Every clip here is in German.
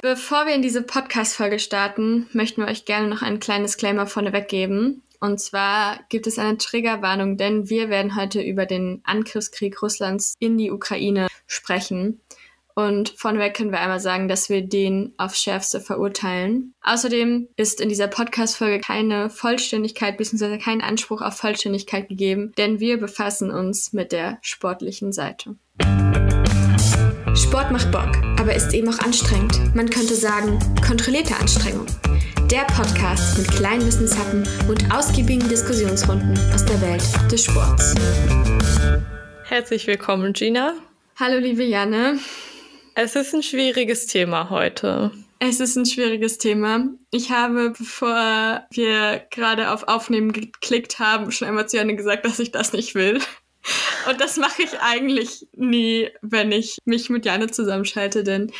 Bevor wir in diese Podcast-Folge starten, möchten wir euch gerne noch ein kleines Disclaimer vorneweg geben. Und zwar gibt es eine Triggerwarnung, denn wir werden heute über den Angriffskrieg Russlands in die Ukraine sprechen. Und vorneweg können wir einmal sagen, dass wir den aufs Schärfste verurteilen. Außerdem ist in dieser Podcast-Folge keine Vollständigkeit bzw. kein Anspruch auf Vollständigkeit gegeben, denn wir befassen uns mit der sportlichen Seite. Sport macht Bock, aber ist eben auch anstrengend. Man könnte sagen, kontrollierte Anstrengung. Der Podcast mit kleinen Wissenshappen und ausgiebigen Diskussionsrunden aus der Welt des Sports. Herzlich willkommen, Gina. Hallo, liebe Janne. Es ist ein schwieriges Thema heute. Es ist ein schwieriges Thema. Ich habe, bevor wir gerade auf Aufnehmen geklickt haben, schon einmal zu Janne gesagt, dass ich das nicht will. Und das mache ich eigentlich nie, wenn ich mich mit Janne zusammenschalte, denn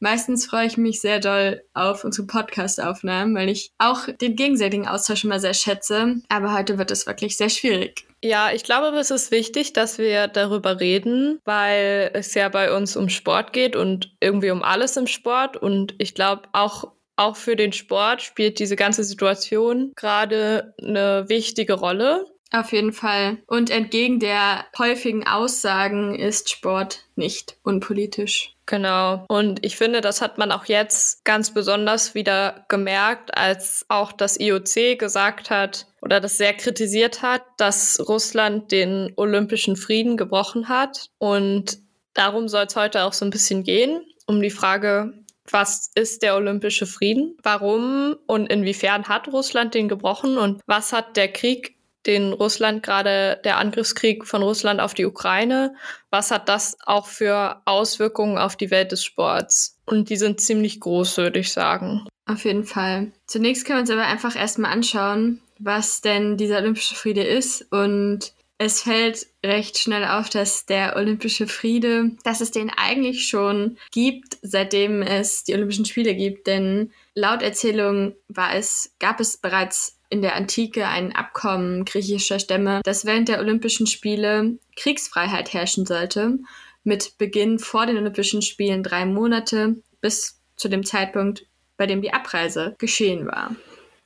meistens freue ich mich sehr doll auf unsere Podcast-Aufnahmen, weil ich auch den gegenseitigen Austausch immer sehr schätze. Aber heute wird es wirklich sehr schwierig. Ja, ich glaube, es ist wichtig, dass wir darüber reden, weil es ja bei uns um Sport geht und irgendwie um alles im Sport. Und ich glaube, auch auch für den Sport spielt diese ganze Situation gerade eine wichtige Rolle. Auf jeden Fall. Und entgegen der häufigen Aussagen ist Sport nicht unpolitisch. Genau. Und ich finde, das hat man auch jetzt ganz besonders wieder gemerkt, als auch das IOC gesagt hat oder das sehr kritisiert hat, dass Russland den olympischen Frieden gebrochen hat. Und darum soll es heute auch so ein bisschen gehen, um die Frage, was ist der olympische Frieden? Warum und inwiefern hat Russland den gebrochen? Und was hat der Krieg den Russland gerade, der Angriffskrieg von Russland auf die Ukraine, was hat das auch für Auswirkungen auf die Welt des Sports? Und die sind ziemlich groß, würde ich sagen. Auf jeden Fall. Zunächst können wir uns aber einfach erstmal anschauen, was denn dieser Olympische Friede ist. Und es fällt recht schnell auf, dass der Olympische Friede, dass es den eigentlich schon gibt, seitdem es die Olympischen Spiele gibt. Denn laut Erzählung war es, gab es bereits in der Antike ein Abkommen griechischer Stämme, dass während der Olympischen Spiele Kriegsfreiheit herrschen sollte, mit Beginn vor den Olympischen Spielen drei Monate bis zu dem Zeitpunkt, bei dem die Abreise geschehen war.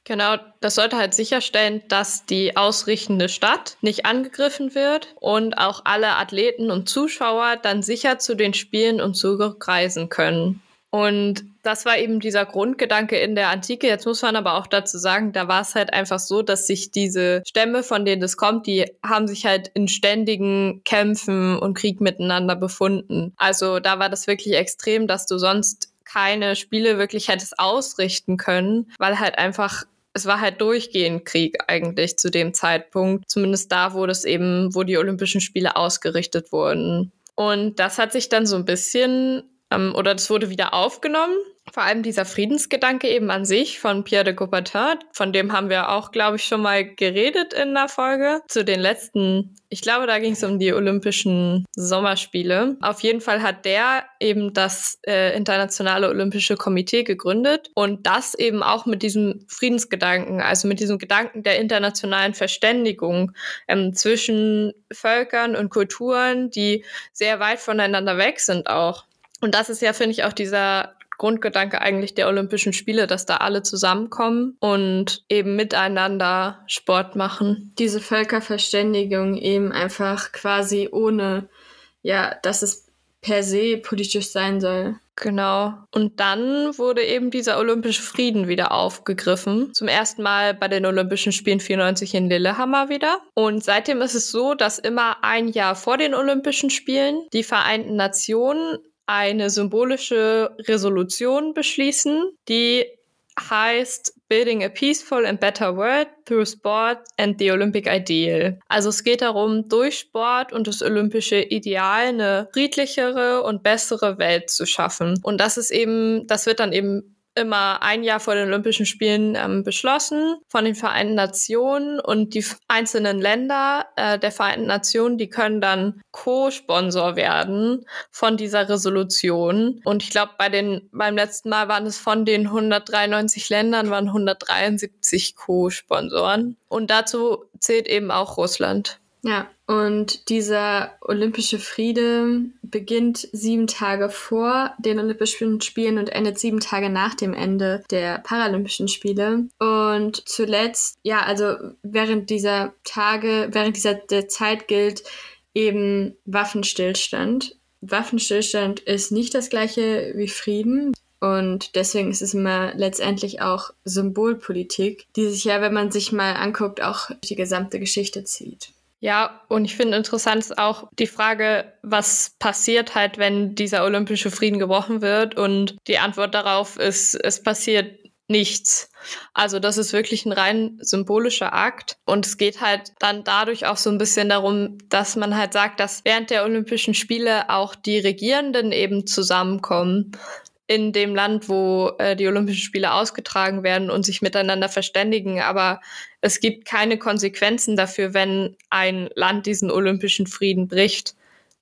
Genau, das sollte halt sicherstellen, dass die ausrichtende Stadt nicht angegriffen wird und auch alle Athleten und Zuschauer dann sicher zu den Spielen und zurückreisen können. Und das war eben dieser Grundgedanke in der Antike. Jetzt muss man aber auch dazu sagen, da war es halt einfach so, dass sich diese Stämme, von denen das kommt, die haben sich halt in ständigen Kämpfen und Krieg miteinander befunden. Also da war das wirklich extrem, dass du sonst keine Spiele wirklich hättest ausrichten können, weil halt einfach es war halt durchgehend Krieg eigentlich zu dem Zeitpunkt, zumindest da, wo das eben, wo die Olympischen Spiele ausgerichtet wurden. Und das hat sich dann so ein bisschen ähm, oder das wurde wieder aufgenommen. Vor allem dieser Friedensgedanke eben an sich von Pierre de Coubertin, von dem haben wir auch, glaube ich, schon mal geredet in der Folge. Zu den letzten, ich glaube, da ging es um die Olympischen Sommerspiele. Auf jeden Fall hat der eben das äh, Internationale Olympische Komitee gegründet und das eben auch mit diesem Friedensgedanken, also mit diesem Gedanken der internationalen Verständigung ähm, zwischen Völkern und Kulturen, die sehr weit voneinander weg sind auch. Und das ist ja, finde ich, auch dieser Grundgedanke eigentlich der Olympischen Spiele, dass da alle zusammenkommen und eben miteinander Sport machen. Diese Völkerverständigung eben einfach quasi ohne, ja, dass es per se politisch sein soll. Genau. Und dann wurde eben dieser olympische Frieden wieder aufgegriffen. Zum ersten Mal bei den Olympischen Spielen 94 in Lillehammer wieder. Und seitdem ist es so, dass immer ein Jahr vor den Olympischen Spielen die Vereinten Nationen eine symbolische Resolution beschließen, die heißt Building a Peaceful and Better World Through Sport and the Olympic Ideal. Also es geht darum, durch Sport und das olympische Ideal eine friedlichere und bessere Welt zu schaffen. Und das ist eben, das wird dann eben immer ein Jahr vor den Olympischen Spielen ähm, beschlossen von den Vereinten Nationen und die einzelnen Länder äh, der Vereinten Nationen, die können dann Co-Sponsor werden von dieser Resolution. Und ich glaube, bei den beim letzten Mal waren es von den 193 Ländern waren 173 Co-Sponsoren. Und dazu zählt eben auch Russland. Ja, und dieser olympische Friede beginnt sieben Tage vor den Olympischen Spielen und endet sieben Tage nach dem Ende der Paralympischen Spiele. Und zuletzt, ja, also während dieser Tage, während dieser der Zeit gilt eben Waffenstillstand. Waffenstillstand ist nicht das gleiche wie Frieden. Und deswegen ist es immer letztendlich auch Symbolpolitik, die sich ja, wenn man sich mal anguckt, auch die gesamte Geschichte zieht. Ja, und ich finde interessant ist auch die Frage, was passiert halt, wenn dieser olympische Frieden gebrochen wird. Und die Antwort darauf ist, es passiert nichts. Also das ist wirklich ein rein symbolischer Akt. Und es geht halt dann dadurch auch so ein bisschen darum, dass man halt sagt, dass während der Olympischen Spiele auch die Regierenden eben zusammenkommen in dem Land, wo äh, die Olympischen Spiele ausgetragen werden und sich miteinander verständigen. Aber es gibt keine Konsequenzen dafür, wenn ein Land diesen olympischen Frieden bricht.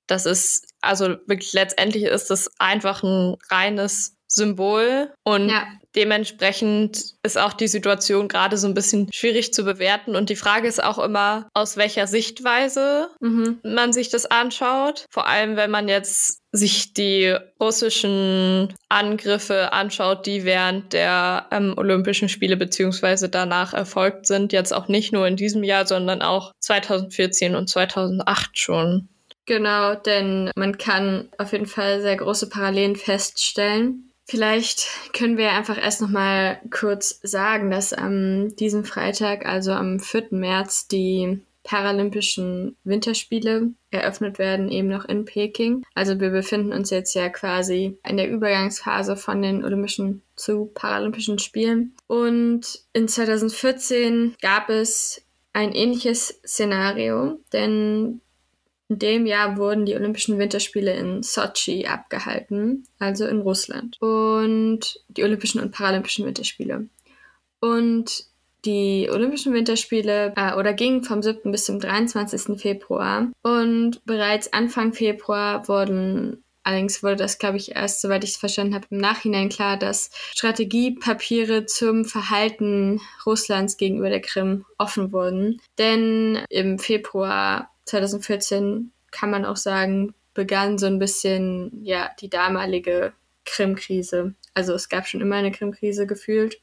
Das ist, also wirklich letztendlich ist das einfach ein reines Symbol und ja. dementsprechend ist auch die Situation gerade so ein bisschen schwierig zu bewerten. Und die Frage ist auch immer, aus welcher Sichtweise mhm. man sich das anschaut. Vor allem, wenn man jetzt sich die russischen Angriffe anschaut, die während der ähm, Olympischen Spiele beziehungsweise danach erfolgt sind, jetzt auch nicht nur in diesem Jahr, sondern auch 2014 und 2008 schon. Genau, denn man kann auf jeden Fall sehr große Parallelen feststellen. Vielleicht können wir einfach erst noch mal kurz sagen, dass am diesem Freitag, also am 4. März, die Paralympischen Winterspiele eröffnet werden, eben noch in Peking. Also wir befinden uns jetzt ja quasi in der Übergangsphase von den Olympischen zu Paralympischen Spielen. Und in 2014 gab es ein ähnliches Szenario, denn in dem Jahr wurden die Olympischen Winterspiele in Sochi abgehalten, also in Russland. Und die Olympischen und Paralympischen Winterspiele. Und die Olympischen Winterspiele äh, oder gingen vom 7. bis zum 23. Februar. Und bereits Anfang Februar wurden Allerdings wurde das, glaube ich, erst, soweit ich es verstanden habe, im Nachhinein klar, dass Strategiepapiere zum Verhalten Russlands gegenüber der Krim offen wurden. Denn im Februar 2014 kann man auch sagen, begann so ein bisschen ja die damalige Krim-Krise. Also es gab schon immer eine Krim-Krise gefühlt,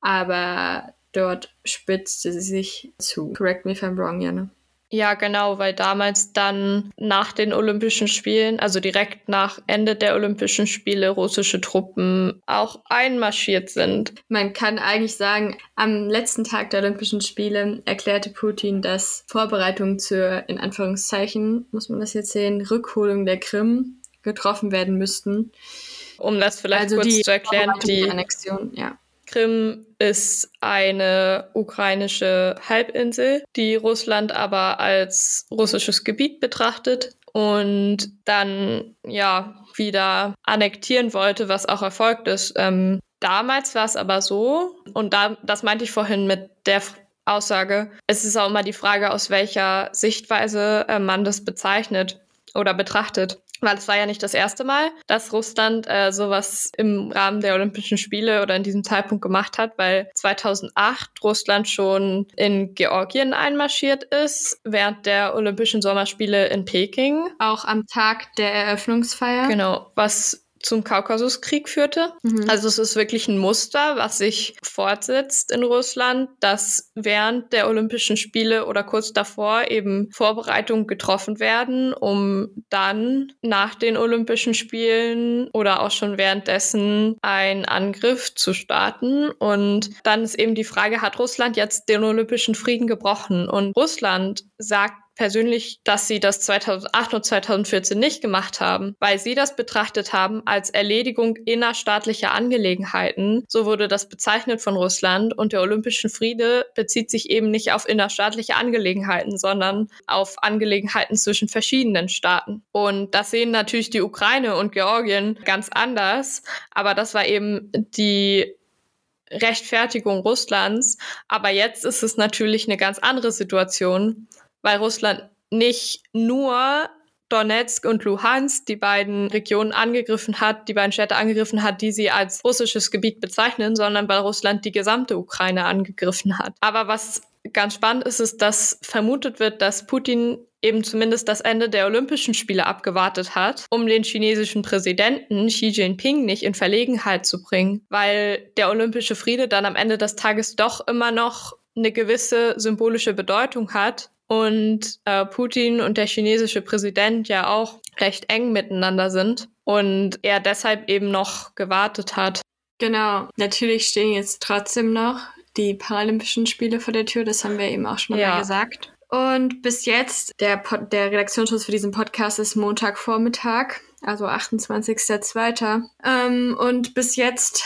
aber dort spitzte sie sich zu. Correct me if I'm wrong, Janne. Ja, genau, weil damals dann nach den Olympischen Spielen, also direkt nach Ende der Olympischen Spiele, russische Truppen auch einmarschiert sind. Man kann eigentlich sagen, am letzten Tag der Olympischen Spiele erklärte Putin, dass Vorbereitungen zur, in Anführungszeichen, muss man das jetzt sehen, Rückholung der Krim getroffen werden müssten. Um das vielleicht also kurz zu erklären, die Annexion, ja. Krim ist eine ukrainische Halbinsel, die Russland aber als russisches Gebiet betrachtet und dann ja wieder annektieren wollte, was auch erfolgt ist. Ähm, damals war es aber so, und da, das meinte ich vorhin mit der Aussage, es ist auch immer die Frage, aus welcher Sichtweise äh, man das bezeichnet oder betrachtet weil es war ja nicht das erste Mal, dass Russland äh, sowas im Rahmen der Olympischen Spiele oder in diesem Zeitpunkt gemacht hat, weil 2008 Russland schon in Georgien einmarschiert ist, während der Olympischen Sommerspiele in Peking. Auch am Tag der Eröffnungsfeier. Genau, was zum Kaukasuskrieg führte. Mhm. Also es ist wirklich ein Muster, was sich fortsetzt in Russland, dass während der Olympischen Spiele oder kurz davor eben Vorbereitungen getroffen werden, um dann nach den Olympischen Spielen oder auch schon währenddessen einen Angriff zu starten. Und dann ist eben die Frage, hat Russland jetzt den Olympischen Frieden gebrochen? Und Russland sagt persönlich, dass sie das 2008 und 2014 nicht gemacht haben, weil sie das betrachtet haben als Erledigung innerstaatlicher Angelegenheiten. So wurde das bezeichnet von Russland und der Olympischen Friede bezieht sich eben nicht auf innerstaatliche Angelegenheiten, sondern auf Angelegenheiten zwischen verschiedenen Staaten. Und das sehen natürlich die Ukraine und Georgien ganz anders, aber das war eben die Rechtfertigung Russlands. Aber jetzt ist es natürlich eine ganz andere Situation, weil Russland nicht nur Donetsk und Luhansk, die beiden Regionen angegriffen hat, die beiden Städte angegriffen hat, die sie als russisches Gebiet bezeichnen, sondern weil Russland die gesamte Ukraine angegriffen hat. Aber was ganz spannend ist es, dass vermutet wird, dass Putin eben zumindest das Ende der Olympischen Spiele abgewartet hat, um den chinesischen Präsidenten Xi Jinping nicht in Verlegenheit zu bringen, weil der olympische Friede dann am Ende des Tages doch immer noch eine gewisse symbolische Bedeutung hat und äh, Putin und der chinesische Präsident ja auch recht eng miteinander sind und er deshalb eben noch gewartet hat. Genau, natürlich stehen jetzt trotzdem noch die Paralympischen Spiele vor der Tür, das haben wir eben auch schon ja. mal gesagt. Und bis jetzt, der, Pod der Redaktionsschluss für diesen Podcast ist Montagvormittag, also 28.02. Ähm, und bis jetzt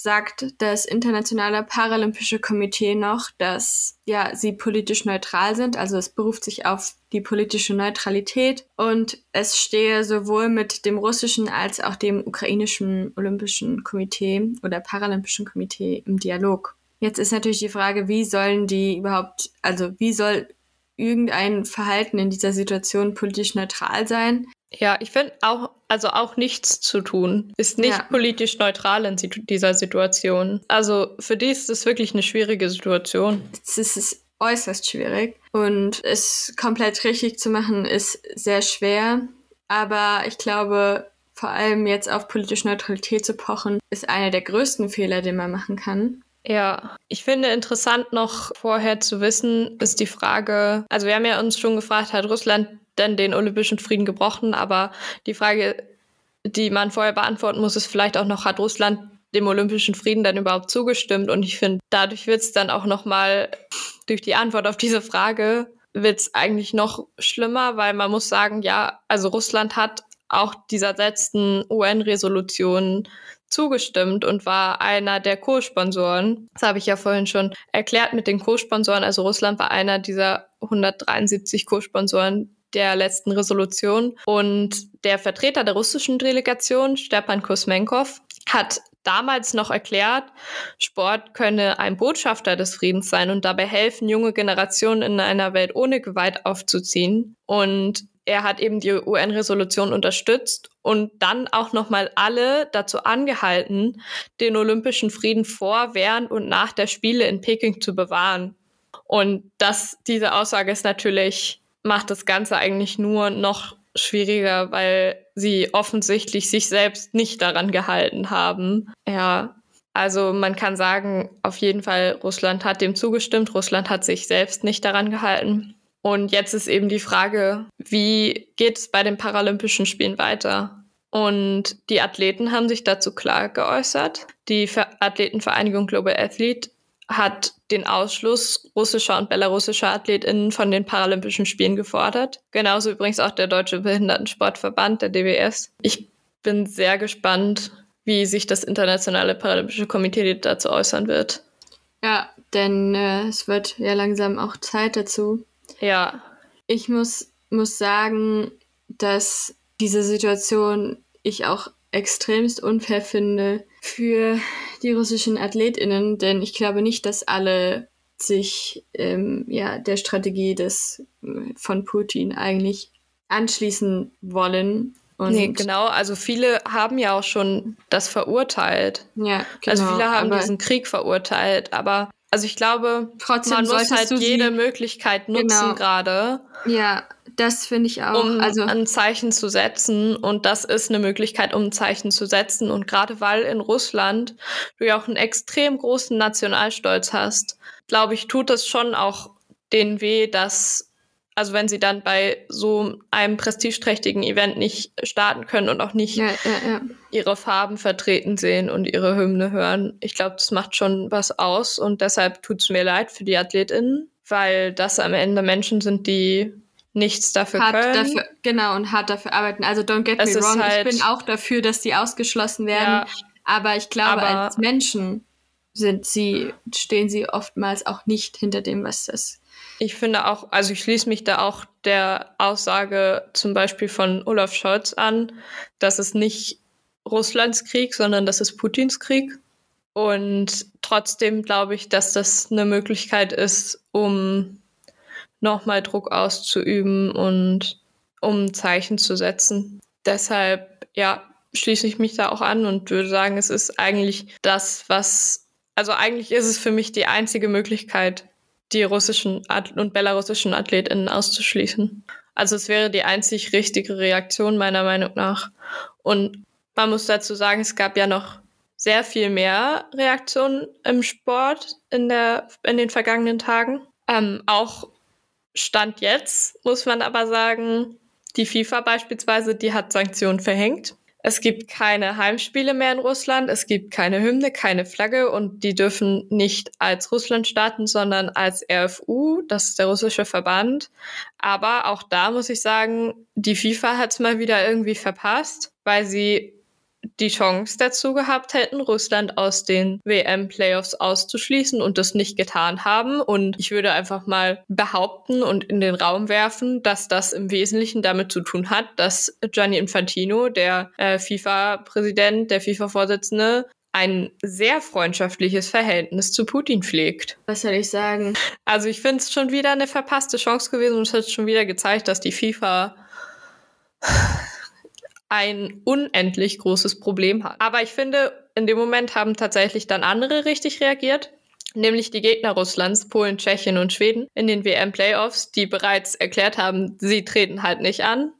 sagt das Internationale Paralympische Komitee noch, dass ja sie politisch neutral sind. Also es beruft sich auf die politische Neutralität und es stehe sowohl mit dem russischen als auch dem ukrainischen Olympischen Komitee oder Paralympischen Komitee im Dialog. Jetzt ist natürlich die Frage, wie sollen die überhaupt, also wie soll irgendein Verhalten in dieser Situation politisch neutral sein? Ja, ich finde auch, also auch nichts zu tun ist nicht ja. politisch neutral in dieser Situation. Also für die ist es wirklich eine schwierige Situation. Es ist äußerst schwierig und es komplett richtig zu machen ist sehr schwer. Aber ich glaube, vor allem jetzt auf politische Neutralität zu pochen, ist einer der größten Fehler, den man machen kann. Ja, ich finde interessant noch vorher zu wissen, ist die Frage, also wir haben ja uns schon gefragt, hat Russland denn den Olympischen Frieden gebrochen? Aber die Frage, die man vorher beantworten muss, ist vielleicht auch noch, hat Russland dem Olympischen Frieden dann überhaupt zugestimmt? Und ich finde, dadurch wird es dann auch nochmal, durch die Antwort auf diese Frage, wird es eigentlich noch schlimmer, weil man muss sagen, ja, also Russland hat auch dieser letzten UN-Resolution zugestimmt und war einer der Co-Sponsoren. Das habe ich ja vorhin schon erklärt mit den Co-Sponsoren. Also Russland war einer dieser 173 Co-Sponsoren der letzten Resolution. Und der Vertreter der russischen Delegation, Stepan Kosmenkov, hat damals noch erklärt, Sport könne ein Botschafter des Friedens sein und dabei helfen, junge Generationen in einer Welt ohne Gewalt aufzuziehen. Und er hat eben die UN-Resolution unterstützt und dann auch nochmal alle dazu angehalten, den olympischen Frieden vor, während und nach der Spiele in Peking zu bewahren. Und das, diese Aussage ist natürlich, macht das Ganze eigentlich nur noch schwieriger, weil sie offensichtlich sich selbst nicht daran gehalten haben. Ja, also man kann sagen, auf jeden Fall, Russland hat dem zugestimmt, Russland hat sich selbst nicht daran gehalten. Und jetzt ist eben die Frage, wie geht es bei den Paralympischen Spielen weiter? Und die Athleten haben sich dazu klar geäußert. Die Athletenvereinigung Global Athlete hat den Ausschluss russischer und belarussischer AthletInnen von den Paralympischen Spielen gefordert. Genauso übrigens auch der Deutsche Behindertensportverband, der DWS. Ich bin sehr gespannt, wie sich das Internationale Paralympische Komitee dazu äußern wird. Ja, denn äh, es wird ja langsam auch Zeit dazu. Ja. Ich muss, muss sagen, dass diese Situation ich auch extremst unfair finde für die russischen AthletInnen, denn ich glaube nicht, dass alle sich ähm, ja, der Strategie des, von Putin eigentlich anschließen wollen. Und nee, genau. Also viele haben ja auch schon das verurteilt. Ja, genau. Also viele haben diesen Krieg verurteilt, aber also ich glaube, Trotzdem man muss halt jede Möglichkeit nutzen genau. gerade. Ja, das finde ich auch. Um also ein Zeichen zu setzen. Und das ist eine Möglichkeit, um ein Zeichen zu setzen. Und gerade weil in Russland du ja auch einen extrem großen Nationalstolz hast, glaube ich, tut es schon auch denen weh, dass also wenn sie dann bei so einem prestigeträchtigen Event nicht starten können und auch nicht ja, ja, ja. ihre Farben vertreten sehen und ihre Hymne hören. Ich glaube, das macht schon was aus und deshalb tut es mir leid für die AthletInnen, weil das am Ende Menschen sind, die nichts dafür hart können. Dafür, genau, und hart dafür arbeiten. Also don't get es me wrong, halt, ich bin auch dafür, dass die ausgeschlossen werden. aber ich glaube, aber als Menschen sind sie, stehen sie oftmals auch nicht hinter dem, was das ich finde auch, also ich schließe mich da auch der Aussage zum Beispiel von Olaf Scholz an, dass es nicht Russlands Krieg, sondern das ist Putins Krieg. Und trotzdem glaube ich, dass das eine Möglichkeit ist, um nochmal Druck auszuüben und um Zeichen zu setzen. Deshalb, ja, schließe ich mich da auch an und würde sagen, es ist eigentlich das, was, also eigentlich ist es für mich die einzige Möglichkeit, die russischen und belarussischen AthletInnen auszuschließen. Also es wäre die einzig richtige Reaktion meiner Meinung nach. Und man muss dazu sagen, es gab ja noch sehr viel mehr Reaktionen im Sport in, der, in den vergangenen Tagen. Ähm, auch Stand jetzt muss man aber sagen, die FIFA beispielsweise, die hat Sanktionen verhängt. Es gibt keine Heimspiele mehr in Russland, es gibt keine Hymne, keine Flagge und die dürfen nicht als Russland starten, sondern als RFU, das ist der russische Verband. Aber auch da muss ich sagen, die FIFA hat es mal wieder irgendwie verpasst, weil sie die Chance dazu gehabt hätten, Russland aus den WM-Playoffs auszuschließen und das nicht getan haben. Und ich würde einfach mal behaupten und in den Raum werfen, dass das im Wesentlichen damit zu tun hat, dass Gianni Infantino, der äh, FIFA-Präsident, der FIFA-Vorsitzende, ein sehr freundschaftliches Verhältnis zu Putin pflegt. Was soll ich sagen? Also ich finde es schon wieder eine verpasste Chance gewesen und es hat schon wieder gezeigt, dass die FIFA ein unendlich großes Problem hat. Aber ich finde, in dem Moment haben tatsächlich dann andere richtig reagiert, nämlich die Gegner Russlands, Polen, Tschechien und Schweden in den WM-Playoffs, die bereits erklärt haben, sie treten halt nicht an.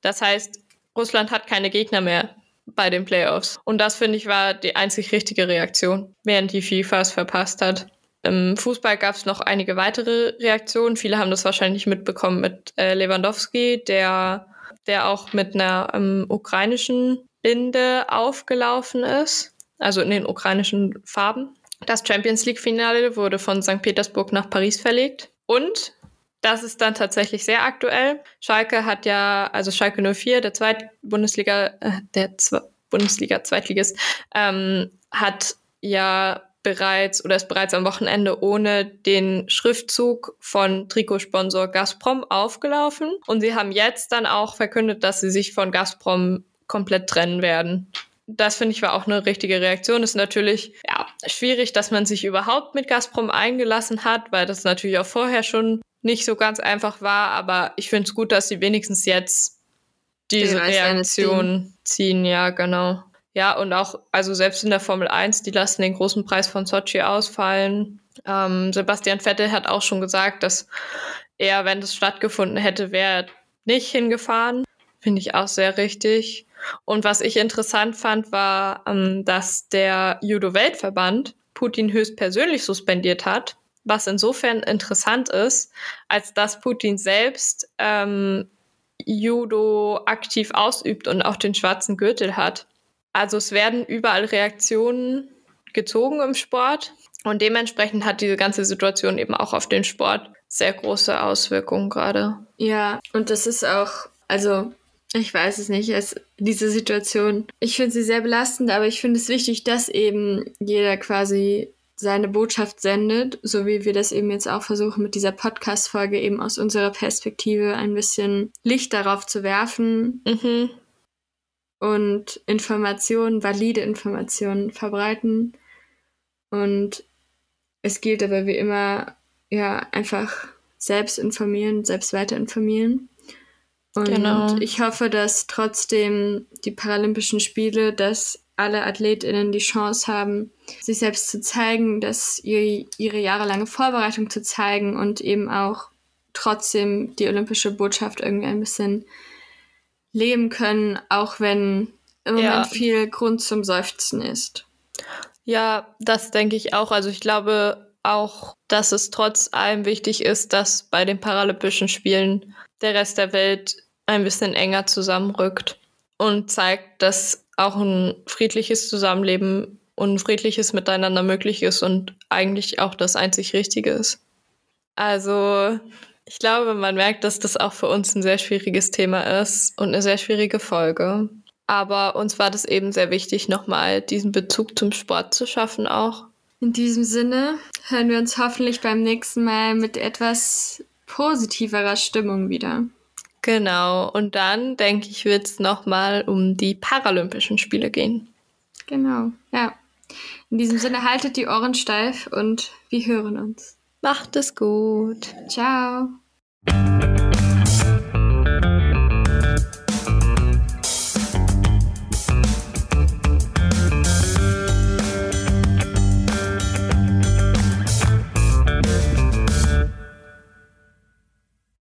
Das heißt, Russland hat keine Gegner mehr bei den Playoffs. Und das, finde ich, war die einzig richtige Reaktion, während die FIFA es verpasst hat. Im Fußball gab es noch einige weitere Reaktionen. Viele haben das wahrscheinlich mitbekommen mit äh, Lewandowski, der der auch mit einer ähm, ukrainischen Binde aufgelaufen ist, also in den ukrainischen Farben. Das Champions League-Finale wurde von St. Petersburg nach Paris verlegt. Und das ist dann tatsächlich sehr aktuell. Schalke hat ja, also Schalke 04, der Zweit-Bundesliga, äh, der Zwe Bundesliga-Zweitligist, ähm, hat ja bereits oder ist bereits am Wochenende ohne den Schriftzug von Trikotsponsor Gazprom aufgelaufen. Und sie haben jetzt dann auch verkündet, dass sie sich von Gazprom komplett trennen werden. Das finde ich war auch eine richtige Reaktion. Ist natürlich ja, schwierig, dass man sich überhaupt mit Gazprom eingelassen hat, weil das natürlich auch vorher schon nicht so ganz einfach war. Aber ich finde es gut, dass sie wenigstens jetzt diese Die Reaktion ziehen. Ja, genau. Ja, und auch, also selbst in der Formel 1, die lassen den großen Preis von Sochi ausfallen. Ähm, Sebastian Vettel hat auch schon gesagt, dass er, wenn das stattgefunden hätte, wäre nicht hingefahren. Finde ich auch sehr richtig. Und was ich interessant fand, war, ähm, dass der Judo-Weltverband Putin höchstpersönlich suspendiert hat, was insofern interessant ist, als dass Putin selbst ähm, Judo aktiv ausübt und auch den schwarzen Gürtel hat. Also es werden überall Reaktionen gezogen im Sport und dementsprechend hat diese ganze Situation eben auch auf den Sport sehr große Auswirkungen gerade. Ja, und das ist auch, also ich weiß es nicht, es, diese Situation, ich finde sie sehr belastend, aber ich finde es wichtig, dass eben jeder quasi seine Botschaft sendet, so wie wir das eben jetzt auch versuchen mit dieser Podcast-Folge eben aus unserer Perspektive ein bisschen Licht darauf zu werfen, mhm und Informationen, valide Informationen verbreiten. Und es gilt aber wie immer, ja, einfach selbst informieren, selbst weiter informieren. Und genau. ich hoffe, dass trotzdem die Paralympischen Spiele, dass alle AthletInnen die Chance haben, sich selbst zu zeigen, dass ihre, ihre jahrelange Vorbereitung zu zeigen und eben auch trotzdem die olympische Botschaft irgendwie ein bisschen leben können, auch wenn im Moment ja. viel Grund zum Seufzen ist. Ja, das denke ich auch. Also ich glaube auch, dass es trotz allem wichtig ist, dass bei den Paralympischen Spielen der Rest der Welt ein bisschen enger zusammenrückt und zeigt, dass auch ein friedliches Zusammenleben und ein friedliches Miteinander möglich ist und eigentlich auch das einzig Richtige ist. Also ich glaube, man merkt, dass das auch für uns ein sehr schwieriges Thema ist und eine sehr schwierige Folge. Aber uns war das eben sehr wichtig, nochmal diesen Bezug zum Sport zu schaffen auch. In diesem Sinne hören wir uns hoffentlich beim nächsten Mal mit etwas positiverer Stimmung wieder. Genau, und dann denke ich, wird es nochmal um die Paralympischen Spiele gehen. Genau, ja. In diesem Sinne haltet die Ohren steif und wir hören uns. Macht es gut. Ciao.